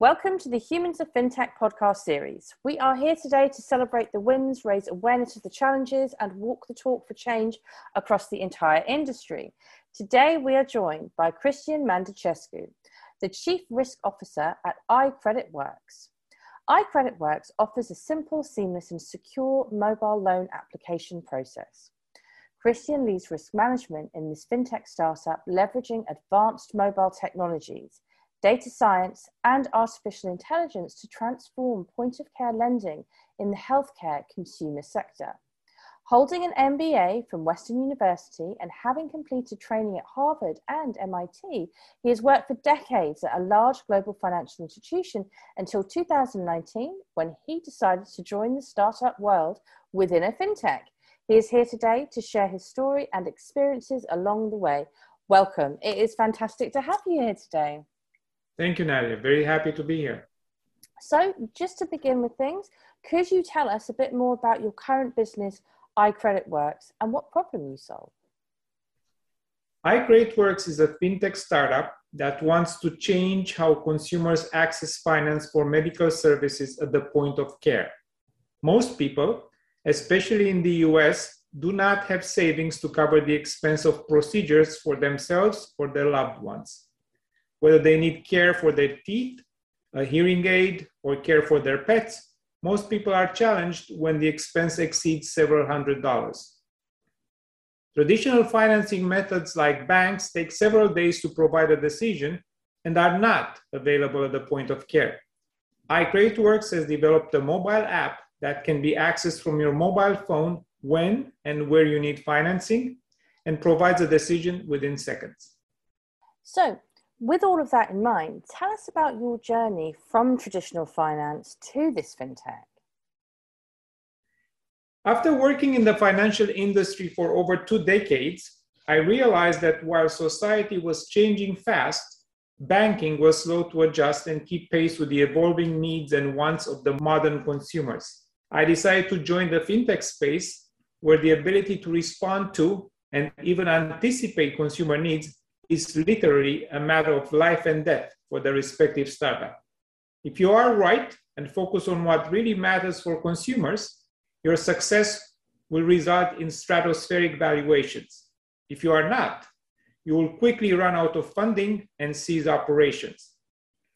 Welcome to the Humans of FinTech podcast series. We are here today to celebrate the wins, raise awareness of the challenges, and walk the talk for change across the entire industry. Today, we are joined by Cristian Mandachescu, the Chief Risk Officer at iCreditWorks. iCreditWorks offers a simple, seamless, and secure mobile loan application process. Cristian leads risk management in this fintech startup, leveraging advanced mobile technologies data science, and artificial intelligence to transform point of care lending in the healthcare consumer sector. Holding an MBA from Western University and having completed training at Harvard and MIT, he has worked for decades at a large global financial institution until 2019 when he decided to join the startup world within a fintech. He is here today to share his story and experiences along the way. Welcome. It is fantastic to have you here today. Thank you, Nadia. Very happy to be here. So, just to begin with things, could you tell us a bit more about your current business, iCreditWorks, and what problem you solve? iCreditWorks is a fintech startup that wants to change how consumers access finance for medical services at the point of care. Most people, especially in the US, do not have savings to cover the expense of procedures for themselves or their loved ones whether they need care for their teeth, a hearing aid, or care for their pets, most people are challenged when the expense exceeds several hundred dollars. Traditional financing methods like banks take several days to provide a decision and are not available at the point of care. iCreditWorks has developed a mobile app that can be accessed from your mobile phone when and where you need financing and provides a decision within seconds. So, with all of that in mind, tell us about your journey from traditional finance to this fintech. After working in the financial industry for over two decades, I realized that while society was changing fast, banking was slow to adjust and keep pace with the evolving needs and wants of the modern consumers. I decided to join the fintech space where the ability to respond to and even anticipate consumer needs is literally a matter of life and death for the respective startup. If you are right and focus on what really matters for consumers, your success will result in stratospheric valuations. If you are not, you will quickly run out of funding and cease operations.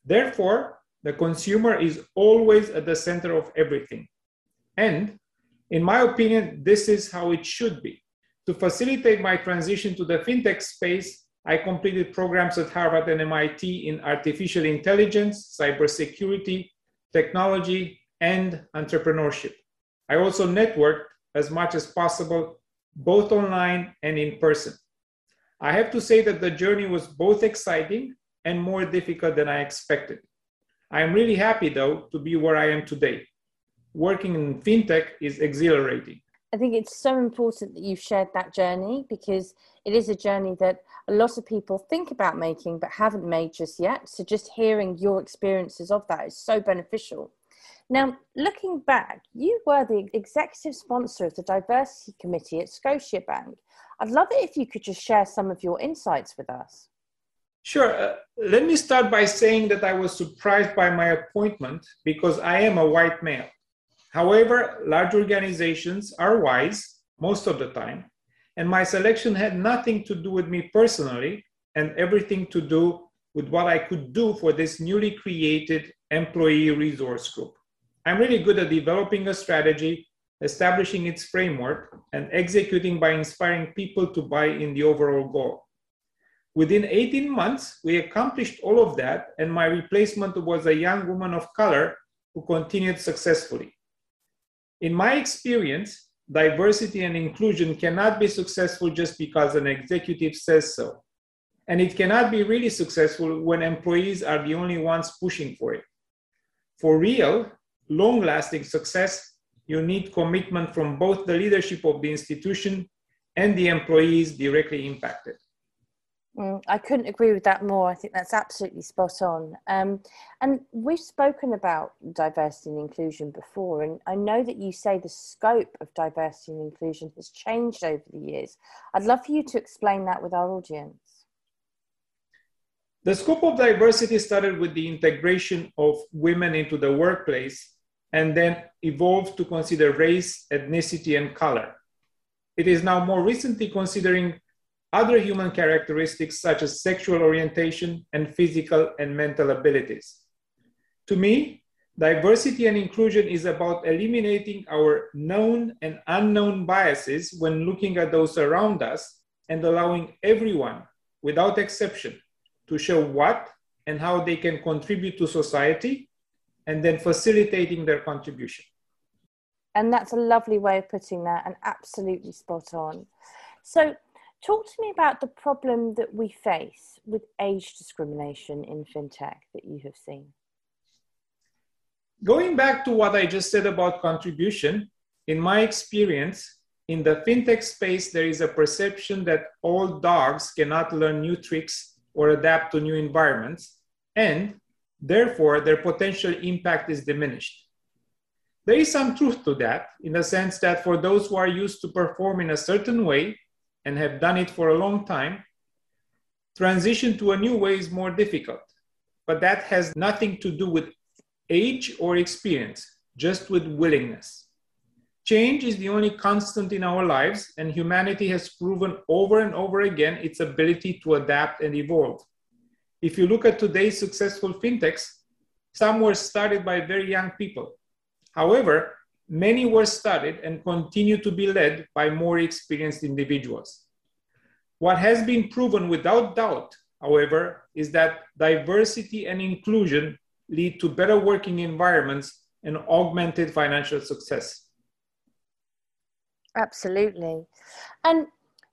Therefore, the consumer is always at the center of everything. And in my opinion, this is how it should be. To facilitate my transition to the fintech space, I completed programs at Harvard and MIT in artificial intelligence, cybersecurity, technology, and entrepreneurship. I also networked as much as possible, both online and in person. I have to say that the journey was both exciting and more difficult than I expected. I am really happy, though, to be where I am today. Working in fintech is exhilarating. I think it's so important that you've shared that journey because it is a journey that a lot of people think about making but haven't made just yet. So just hearing your experiences of that is so beneficial. Now, looking back, you were the executive sponsor of the diversity committee at Scotiabank. I'd love it if you could just share some of your insights with us. Sure. Uh, let me start by saying that I was surprised by my appointment because I am a white male. However, large organizations are wise most of the time, and my selection had nothing to do with me personally, and everything to do with what I could do for this newly created employee resource group. I'm really good at developing a strategy, establishing its framework, and executing by inspiring people to buy in the overall goal. Within 18 months, we accomplished all of that, and my replacement was a young woman of color who continued successfully. In my experience, diversity and inclusion cannot be successful just because an executive says so. And it cannot be really successful when employees are the only ones pushing for it. For real, long lasting success, you need commitment from both the leadership of the institution and the employees directly impacted. Mm, I couldn't agree with that more. I think that's absolutely spot on. Um, and we've spoken about diversity and inclusion before, and I know that you say the scope of diversity and inclusion has changed over the years. I'd love for you to explain that with our audience. The scope of diversity started with the integration of women into the workplace and then evolved to consider race, ethnicity, and color. It is now more recently considering other human characteristics such as sexual orientation and physical and mental abilities. To me, diversity and inclusion is about eliminating our known and unknown biases when looking at those around us and allowing everyone, without exception, to show what and how they can contribute to society and then facilitating their contribution. And that's a lovely way of putting that and absolutely spot on. So, Talk to me about the problem that we face with age discrimination in fintech that you have seen. Going back to what I just said about contribution, in my experience, in the fintech space, there is a perception that all dogs cannot learn new tricks or adapt to new environments, and therefore their potential impact is diminished. There is some truth to that in the sense that for those who are used to perform in a certain way, and have done it for a long time, transition to a new way is more difficult. But that has nothing to do with age or experience, just with willingness. Change is the only constant in our lives, and humanity has proven over and over again its ability to adapt and evolve. If you look at today's successful fintechs, some were started by very young people. However, many were started and continue to be led by more experienced individuals. What has been proven without doubt, however, is that diversity and inclusion lead to better working environments and augmented financial success. Absolutely. And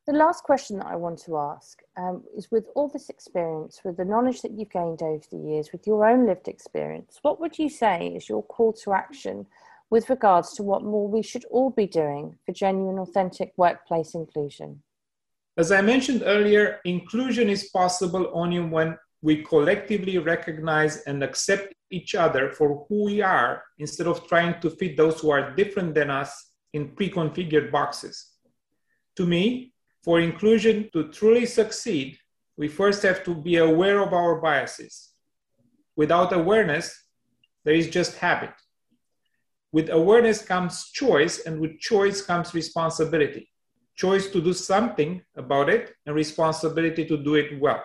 the last question that I want to ask um, is with all this experience, with the knowledge that you've gained over the years, with your own lived experience, what would you say is your call to action with regards to what more we should all be doing for genuine, authentic workplace inclusion? As I mentioned earlier, inclusion is possible only when we collectively recognize and accept each other for who we are instead of trying to fit those who are different than us in pre configured boxes. To me, for inclusion to truly succeed, we first have to be aware of our biases. Without awareness, there is just habit. With awareness comes choice, and with choice comes responsibility. Choice to do something about it, and responsibility to do it well.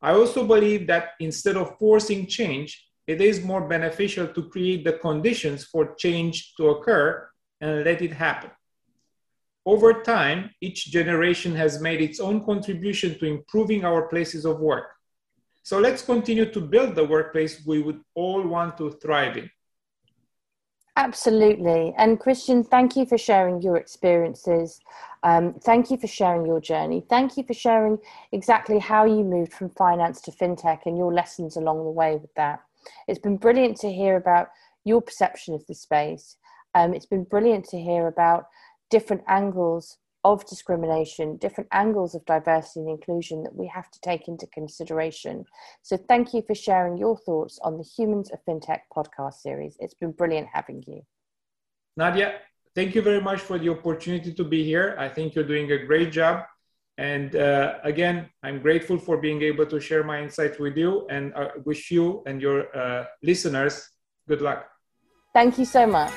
I also believe that instead of forcing change, it is more beneficial to create the conditions for change to occur and let it happen. Over time, each generation has made its own contribution to improving our places of work. So let's continue to build the workplace we would all want to thrive in. Absolutely. And Cristian, thank you for sharing your experiences. Um, thank you for sharing your journey. Thank you for sharing exactly how you moved from finance to fintech and your lessons along the way with that. It's been brilliant to hear about your perception of the space. Um, it's been brilliant to hear about different angles of discrimination, different angles of diversity and inclusion that we have to take into consideration. So, thank you for sharing your thoughts on the Humans of FinTech podcast series. It's been brilliant having you. Nadia, thank you very much for the opportunity to be here. I think you're doing a great job. And uh, again, I'm grateful for being able to share my insights with you and uh, wish you and your uh, listeners good luck. Thank you so much.